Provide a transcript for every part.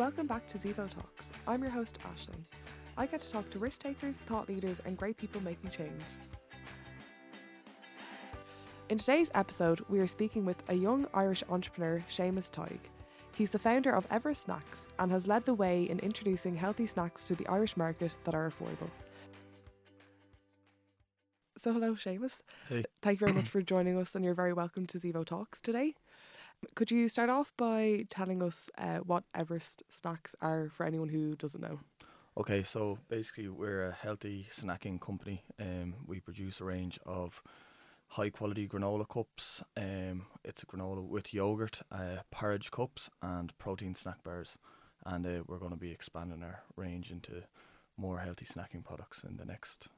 Welcome back to Zevo Talks. I'm your host, Ashling. I get to talk to risk takers, thought leaders, and great people making change. In today's episode, we are speaking with a young Irish entrepreneur, Seamus Tighe. He's the founder of Everest Snacks and has led the way in introducing healthy snacks to the Irish market that are affordable. So, hello, Seamus. Hey. Thank you very much for joining us, and you're very welcome to Zevo Talks today. Could you start off by telling us uh, what Everest Snacks are for anyone who doesn't know? Okay, so basically we're a healthy snacking company. Um, we produce a range of high quality granola cups. Um, it's a granola with yogurt, uh, porridge cups, and protein snack bars. And uh, we're going to be expanding our range into more healthy snacking products in the next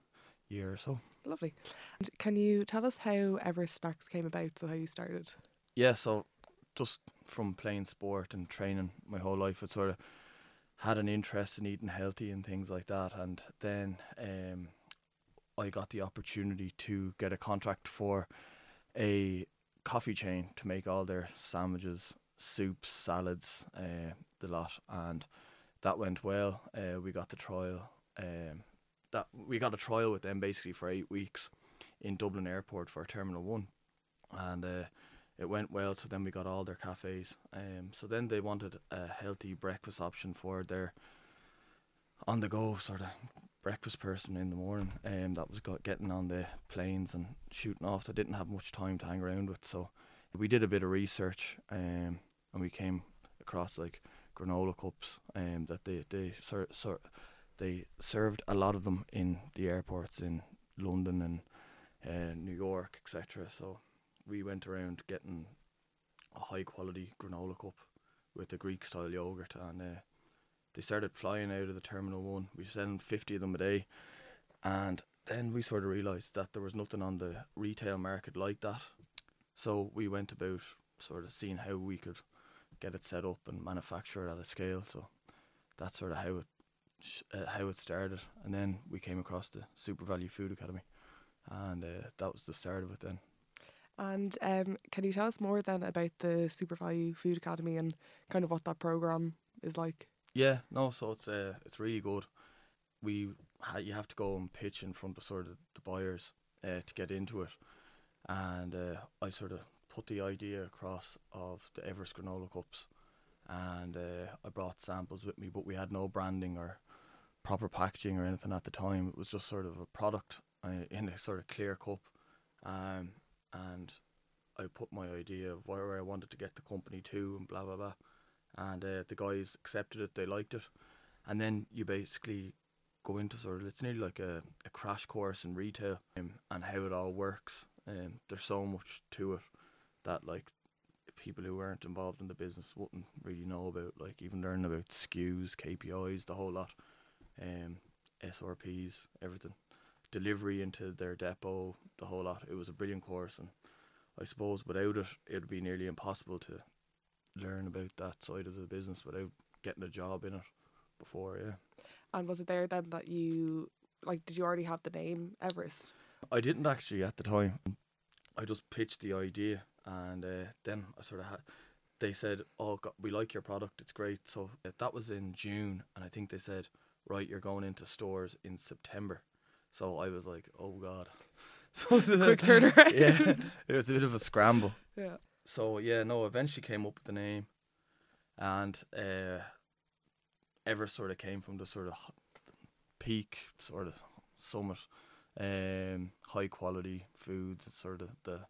year or so. Lovely. And can you tell us how Everest Snacks came about? So, how you started? Yeah, so just from playing sport and training my whole life, I sort of had an interest in eating healthy and things like that. And then um, I got the opportunity to get a contract for a coffee chain to make all their sandwiches, soups, salads, uh, the lot, and that went well. Uh, we got the trial. Um, that we got a trial with them basically for eight weeks in Dublin Airport for Terminal One, and uh, it went well. So then we got all their cafes. Um, so then they wanted a healthy breakfast option for their on the go sort of breakfast person in the morning. Um, that was got getting on the planes and shooting off. They didn't have much time to hang around with. So we did a bit of research. Um, and we came across like granola cups. Um, that they they sort sort they served a lot of them in the airports in London and uh, New York, etc. So we went around getting a high quality granola cup with a Greek style yogurt, and uh, they started flying out of the Terminal One. We sent fifty of them a day, and then we sort of realised that there was nothing on the retail market like that. So we went about sort of seeing how we could get it set up and manufacture it at a scale. So that's sort of how it sh- uh, how it started, and then we came across the SuperValu Food Academy, and uh, that was the start of it. Then And um, can you tell us more then about the SuperValu Food Academy and kind of what that program is like? yeah, no, so it's uh, it's really good. We ha- you have to go and pitch in front of sort of the buyers uh, to get into it, and uh, I sort of put the idea across of the Everest granola cups, and uh, I brought samples with me, but we had no branding or proper packaging or anything at the time. It was just sort of a product uh, in a sort of clear cup, um, and I put my idea of where I wanted to get the company to and blah blah blah, and uh, the guys accepted it. They liked it, and then you basically go into sort of it's nearly like a, a crash course in retail um, and how it all works. Um, there's so much to it that like people who weren't involved in the business wouldn't really know about. Like even learning about SKUs, KPIs, the whole lot, um, SRPs, everything, delivery into their depot, the whole lot. It was a brilliant course, and I suppose without it, it'd be nearly impossible to learn about that side of the business without getting a job in it before. Yeah. And was it there then that you, like, did you already have the name Everest? I didn't actually at the time. I just pitched the idea, and uh, then I sort of had. They said, "Oh, God, we like your product. It's great." So uh, that was in June, and I think they said, "Right, you're going into stores in September." So I was like, "Oh God!" So Quick turnaround. yeah, it was a bit of a scramble. Yeah. So yeah, no, eventually came up with the name, and uh, ever sort of came from the sort of peak, sort of summit, um, high quality foods. Sort of the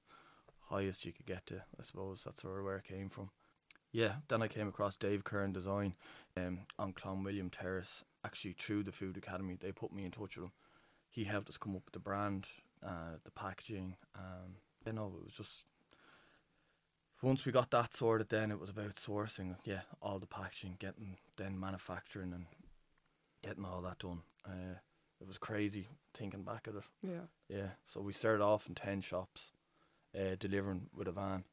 highest you could get to, I suppose. That's sort of where it came from. Yeah, then I came across Dave Kern Design, um, on Clanwilliam Terrace. Actually, through the Food Academy, they put me in touch with him. He helped us come up with the brand, uh, the packaging. Um, you know, it was just once we got that sorted, then it was about sourcing, yeah, all the packaging, getting then manufacturing and getting all that done. Uh, it was crazy thinking back at it. Yeah. Yeah, so we started off in ten shops, uh, delivering with a van,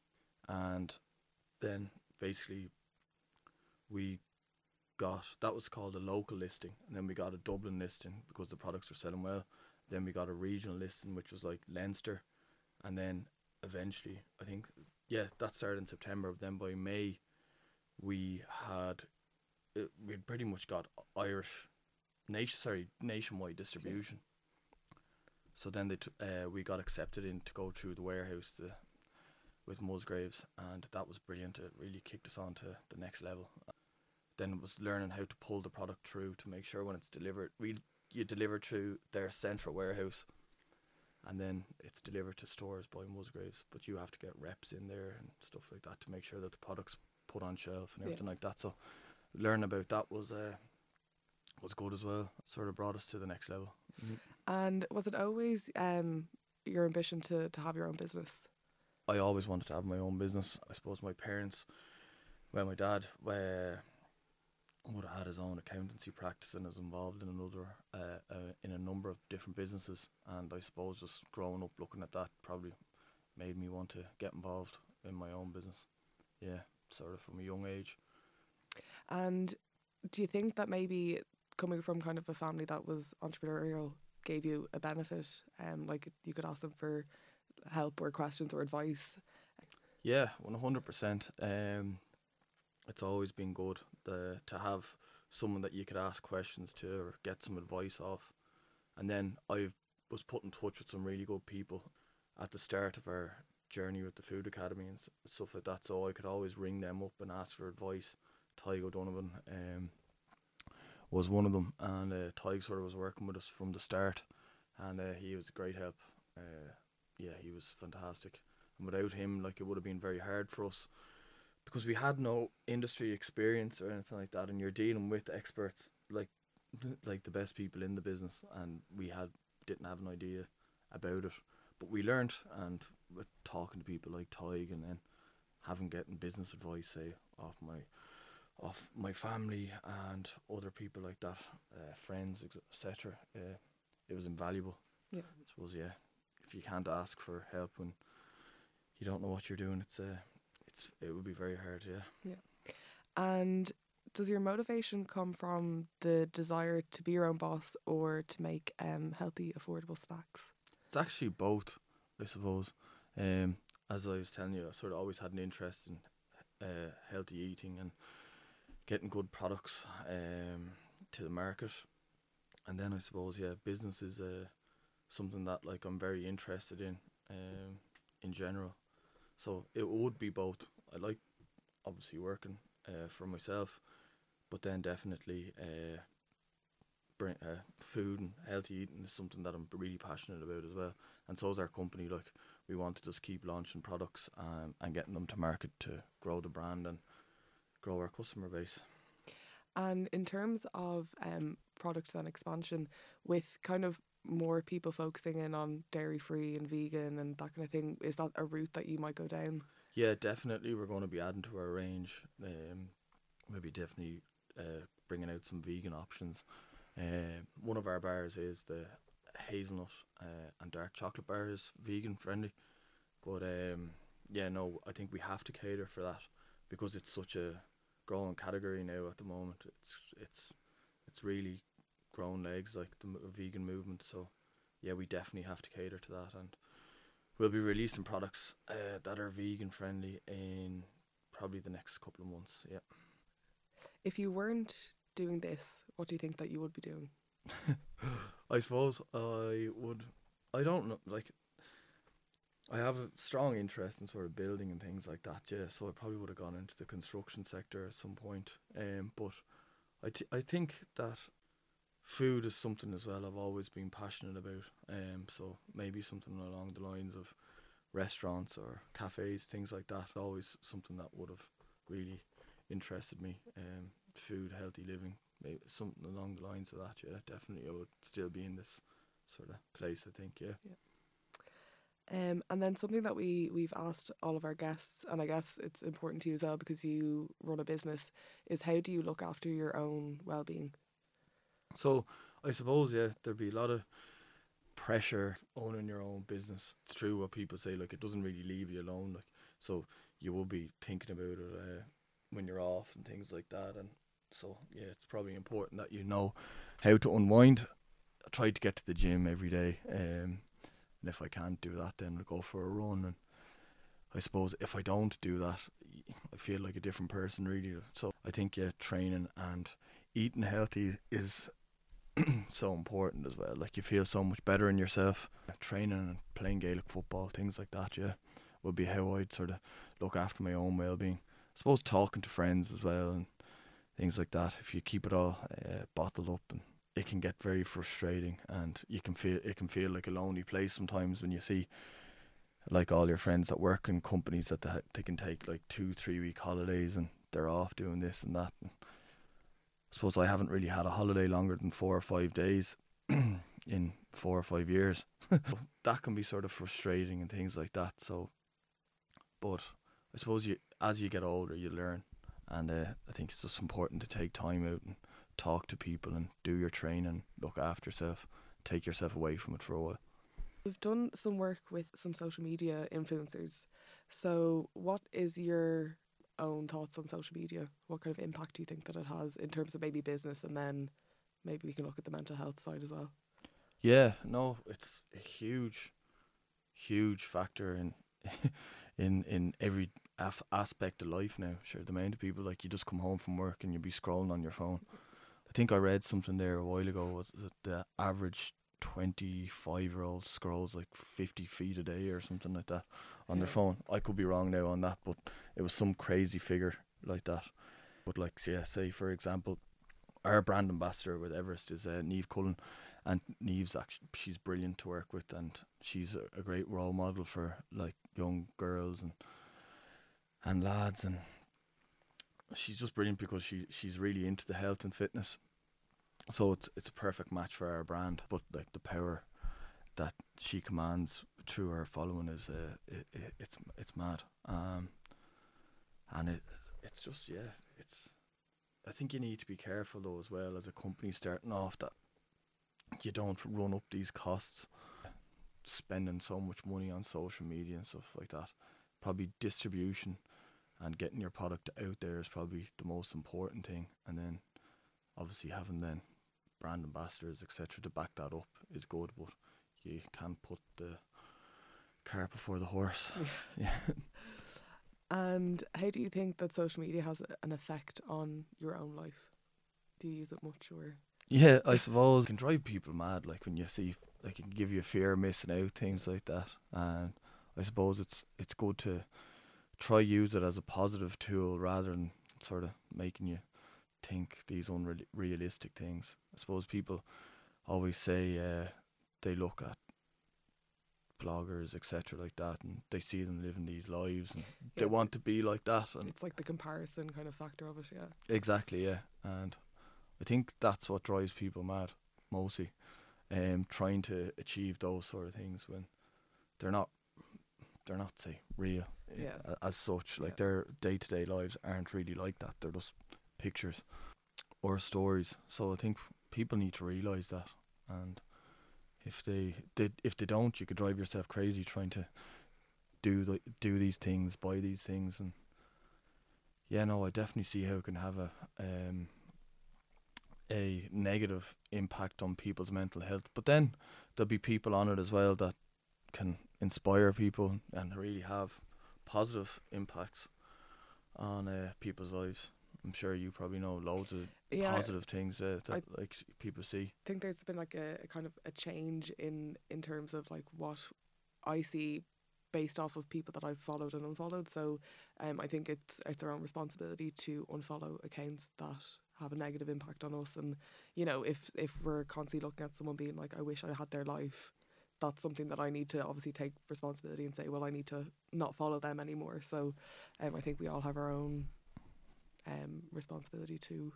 and then basically we got that was called a local listing, and then we got a Dublin listing because the products were selling well. Then we got a regional listing, which was like Leinster, and then eventually, I think, yeah, that started in September. Then by May, we had it, we'd pretty much got Irish, nation sorry nationwide distribution. So then they t- uh, we got accepted in to go through the warehouse to, with Musgraves, and that was brilliant. It really kicked us on to the next level. Then it was learning how to pull the product through to make sure when it's delivered, we you deliver through their central warehouse, and then it's delivered to stores by Musgraves. But you have to get reps in there and stuff like that to make sure that the product's put on shelf and Yeah. everything like that. So learning about that was uh, was good as well. Sort of brought us to the next level. And was it always um, your ambition to, to have your own business? I always wanted to have my own business. I suppose my parents, well, my dad uh, would have had his own accountancy practice and was involved in another, uh, uh, in a number of different businesses. And I suppose just growing up looking at that probably made me want to get involved in my own business. Yeah, sort of from a young age. And do you think that maybe coming from kind of a family that was entrepreneurial gave you a benefit? Um, like you could ask them for help or questions or advice. Yeah, one hundred percent. Um, it's always been good the, to have someone that you could ask questions to or get some advice off, and then I was put in touch with some really good people at the start of our journey with the food academy and stuff like that. So I could always ring them up and ask for advice. Tadhg O'Donovan um, was one of them, and uh, Tadhg sort of was working with us from the start, and uh, he was a great help. Uh, yeah, he was fantastic. And without him, like it would have been very hard for us because we had no industry experience or anything like that. And you're dealing with experts, like like the best people in the business, and we had didn't have an idea about it. But we learned and with talking to people like Tadhg, and then having getting business advice, say off my off my family and other people like that, uh, friends, etc. Uh, it was invaluable. Yeah. I suppose yeah. If you can't ask for help when you don't know what you're doing, it's uh, it's it would be very hard. Yeah. Yeah. And does your motivation come from the desire to be your own boss or to make um, healthy, affordable snacks? It's actually both, I suppose. Um, as I was telling you, I sort of always had an interest in uh, healthy eating and getting good products um, to the market. And then I suppose, yeah, business is uh, something that like I'm very interested in um, in general. So it would be both. I like obviously working uh, for myself, but then definitely uh, bring, uh, food and healthy eating is something that I'm really passionate about as well. And so is our company. Like we want to just keep launching products um, and getting them to market to grow the brand and grow our customer base. And in terms of um, product then expansion, with kind of more people focusing in on dairy free and vegan and that kind of thing, is that a route that you might go down? Yeah, definitely. We're going to be adding to our range. Um, maybe definitely uh, bringing out some vegan options. Uh, one of our bars is the hazelnut uh, and dark chocolate bar is vegan friendly, but um, yeah, no, I think we have to cater for that because it's such a growing category now at the moment. It's it's it's really grown legs like the vegan movement. So yeah, we definitely have to cater to that and we'll be releasing products uh, that are vegan friendly in probably the next couple of months. Yeah. If you weren't doing this, what do you think that you would be doing? I suppose I would. I don't know. Like, I have a strong interest in sort of building and things like that. Yeah, so I probably would have gone into the construction sector at some point. Um, but I th- I think that food is something as well I've always been passionate about. Um, so maybe something along the lines of restaurants or cafes, things like that. Always something that would have really interested me. Um, food, healthy living, maybe something along the lines of that. Yeah, definitely, I would still be in this sort of place. I think. Yeah. Um, and then something that we we've asked all of our guests, and I guess it's important to you as well because you run a business, is how do you look after your own well being? So I suppose yeah, there'd be a lot of pressure owning your own business. It's true what people say, like it doesn't really leave you alone. Like so you will be thinking about it uh, when you're off and things like that. And so yeah, it's probably important that you know how to unwind. I try to get to the gym every day. Um, and if I can't do that, then I'll go for a run. And I suppose if I don't do that, I feel like a different person really. So I think yeah, training and eating healthy is so important as well. Like you feel so much better in yourself. Training and playing Gaelic football, things like that, yeah, would be how I'd sort of look after my own well being. I suppose talking to friends as well and things like that. If you keep it all uh, bottled up, and it can get very frustrating, and you can feel it can feel like a lonely place sometimes when you see like all your friends that work in companies that they, they can take like two, three week holidays and they're off doing this and that. And I suppose I haven't really had a holiday longer than four or five days in four or five years. that can be sort of frustrating and things like that. So, but I suppose you as you get older, you learn, and uh, I think it's just important to take time out and talk to people and do your training, look after yourself, take yourself away from it for a while. We've done some work with some social media influencers. So, what is your own thoughts on social media? What kind of impact do you think that it has in terms of maybe business, and then maybe we can look at the mental health side as well? Yeah, no, it's a huge, huge factor in in in every af- aspect of life now. Sure, the amount of people like you just come home from work and you'll be scrolling on your phone. I think I read something there a while ago was that the average 25 year old scrolls like 50 feet a day or something like that on Yeah. their phone. I could be wrong now on that, but it was some crazy figure like that. But like, yeah, say for example, our brand ambassador with Everest is uh, Neve Cullen, and Neve's actually she's brilliant to work with, and she's a, a great role model for like young girls and and lads, and she's just brilliant because she she's really into the health and fitness. So it's it's a perfect match for our brand, but like the power that she commands through her following is uh, it, it, it's it's mad. Um, and it it's just yeah, it's. I think you need to be careful though as well as a company starting off that you don't run up these costs, spending so much money on social media and stuff like that. Probably distribution and getting your product out there is probably the most important thing, and then obviously having then brand ambassadors etc to back that up is good, but you can't put the cart before the horse. yeah. And how do you think that social media has an effect on your own life? Do you use it much or? Yeah, I suppose it can drive people mad. Like when you see, like it can give you a fear of missing out, things like that. And I suppose it's it's good to try use it as a positive tool rather than sort of making you think these unrealistic things. I suppose people always say uh, they look at bloggers, etc., like that, and they see them living these lives, and they want to be like that. And It's like the comparison kind of factor of it, yeah. Exactly, yeah. And I think that's what drives people mad, mostly. Um, trying to achieve those sort of things when they're not, they're not say real Yeah. as such. Like Yeah. their day to day lives aren't really like that. They're just pictures or stories. So I think people need to realize that. And if they did, if they don't, you could drive yourself crazy trying to do the, do these things, buy these things, and yeah, no, I definitely see how it can have a um a negative impact on people's mental health. But then there'll be people on it as well that can inspire people and really have positive impacts on uh, people's lives. I'm sure you probably know loads of Yeah, positive things uh, that like people see. I think there's been like a, a kind of a change in in terms of like what I see based off of people that I've followed and unfollowed. So um, I think it's it's our own responsibility to unfollow accounts that have a negative impact on us. And you know, if if we're constantly looking at someone being like, I wish I had their life, that's something that I need to obviously take responsibility and say, well, I need to not follow them anymore. So um, I think we all have our own um, responsibility to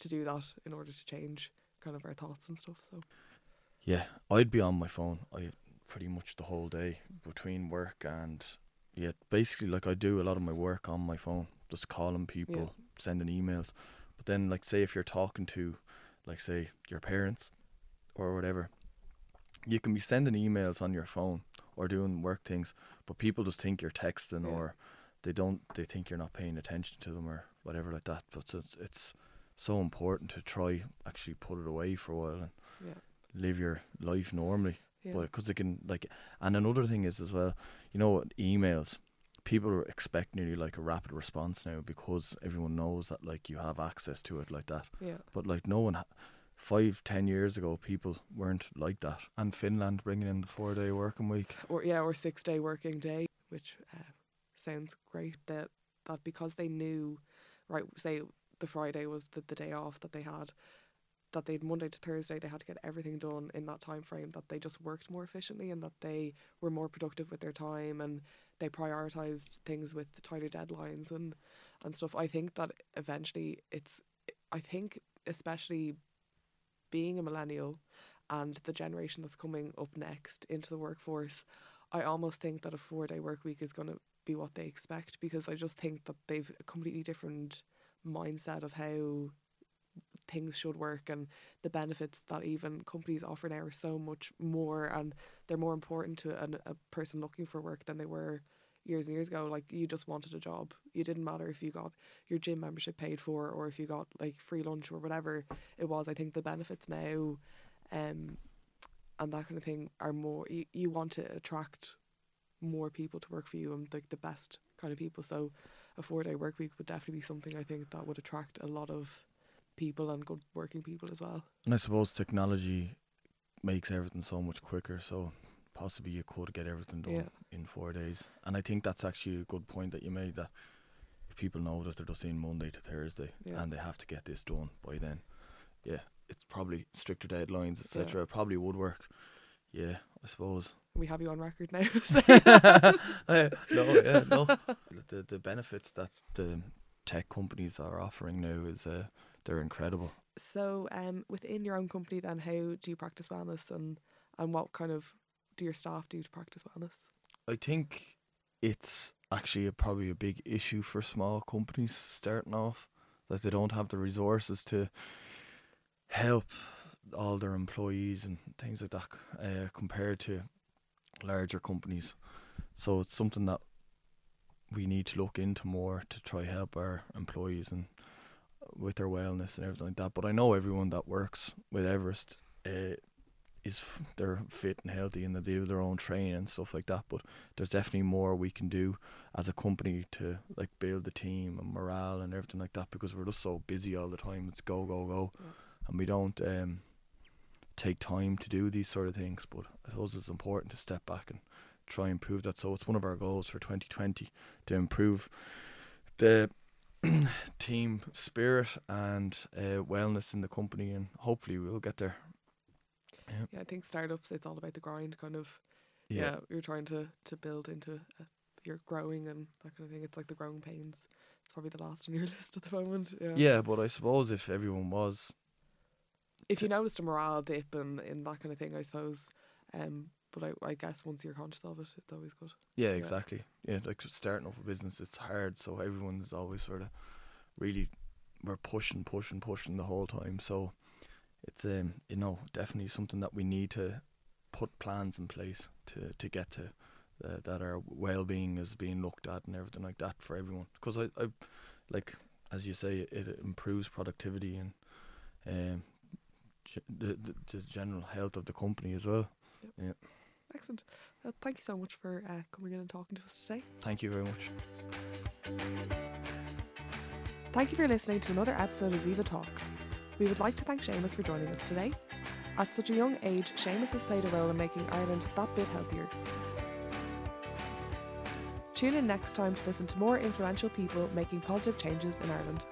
to do that in order to change kind of our thoughts and stuff. So Yeah, I'd be on my phone. I pretty much the whole day between work and yeah, basically like I do a lot of my work on my phone, just calling people, sending emails. But then like say if you're talking to like say your parents or whatever, you can be sending emails on your phone or doing work things, but people just think you're texting Yeah. or they don't they think you're not paying attention to them or whatever like that. But so it's it's so important to try actually put it away for a while and yeah, live your life normally yeah, but because it can like and another thing is as well you know what, emails people expect nearly like a rapid response now because everyone knows that like you have access to it like that. Yeah. But like no one, ha- five ten years ago, people weren't like that. And Finland bringing in the four day working week. Or yeah, or six day working day, which uh, sounds great. That that because they knew, right? Say the Friday was the, the day off that they had. That they'd Monday to Thursday, they had to get everything done in that time frame. That they just worked more efficiently and that they were more productive with their time and they prioritized things with tighter deadlines and and stuff. I think that eventually it's. I think especially being a millennial and the generation that's coming up next into the workforce, I almost think that a four day work week is going to be what they expect because I just think that they've a completely different mindset of how things should work and the benefits that even companies offer now are so much more and they're more important to an, a person looking for work than they were years and years ago. Like you just wanted a job. You didn't matter if you got your gym membership paid for or if you got like free lunch or whatever it was. I think the benefits now um and that kind of thing are more you, you want to attract more people to work for you and like the best kind of people so a four day work week would definitely be something i think that would attract a lot of people and good working people as well And I suppose technology makes everything so much quicker. So possibly you could get everything done Yeah. in four days. And I think that's actually a good point that you made that if people know that they're just in Monday to Thursday Yeah. and they have to get this done by then, yeah, it's probably stricter deadlines, etc. It probably would work. Yeah, I suppose. we have you on record now so no, yeah, no. The the benefits that the tech companies are offering now is uh, they're incredible. So, um, within your own company, then, how do you practice wellness, and and what kind of do your staff do to practice wellness? I think it's actually a, probably a big issue for small companies starting off that they don't have the resources to help all their employees and things like that uh, compared to larger companies. So it's something that we need to look into more to try help our employees and with their wellness and everything like that. But I know everyone that works with Everest uh, is they're fit and healthy and they do their own training and stuff like that. But there's definitely more we can do as a company to like build the team and morale and everything like that because we're just so busy all the time. It's go go go, Yeah. and we don't um take time to do these sort of things. But I suppose it's important to step back and try and improve that. So it's one of our goals for 2020 to improve the team spirit and uh, wellness in the company, and hopefully we'll get there. Yeah, I think startups, it's all about the grind, kind of. Yeah, you're trying to to build into, a, you're growing and that kind of thing. It's like the growing pains. It's probably the last on your list at the moment. Yeah. Yeah, but I suppose if everyone was, If you noticed a morale dip and in that kind of thing, I suppose. Um, but I, I guess once you're conscious of it, it's always good. yeah, exactly. Yeah, like starting up a business, it's hard. So everyone's always sort of really, we're pushing, pushing, pushing the whole time. So it's um, you know, definitely something that we need to put plans in place to to get to. Uh, that our well-being is being looked at and everything like that for everyone. Because I, I, like as you say, it improves productivity and um, the, the the general health of the company as well. Yeah. Excellent. Uh, thank you so much for uh, coming in and talking to us today. Thank you very much. Thank you for listening to another episode of Zevo Talks. We would like to thank Seamus for joining us today. At such a young age, Seamus has played a role in making Ireland that bit healthier. Tune in next time to listen to more influential people making positive changes in Ireland.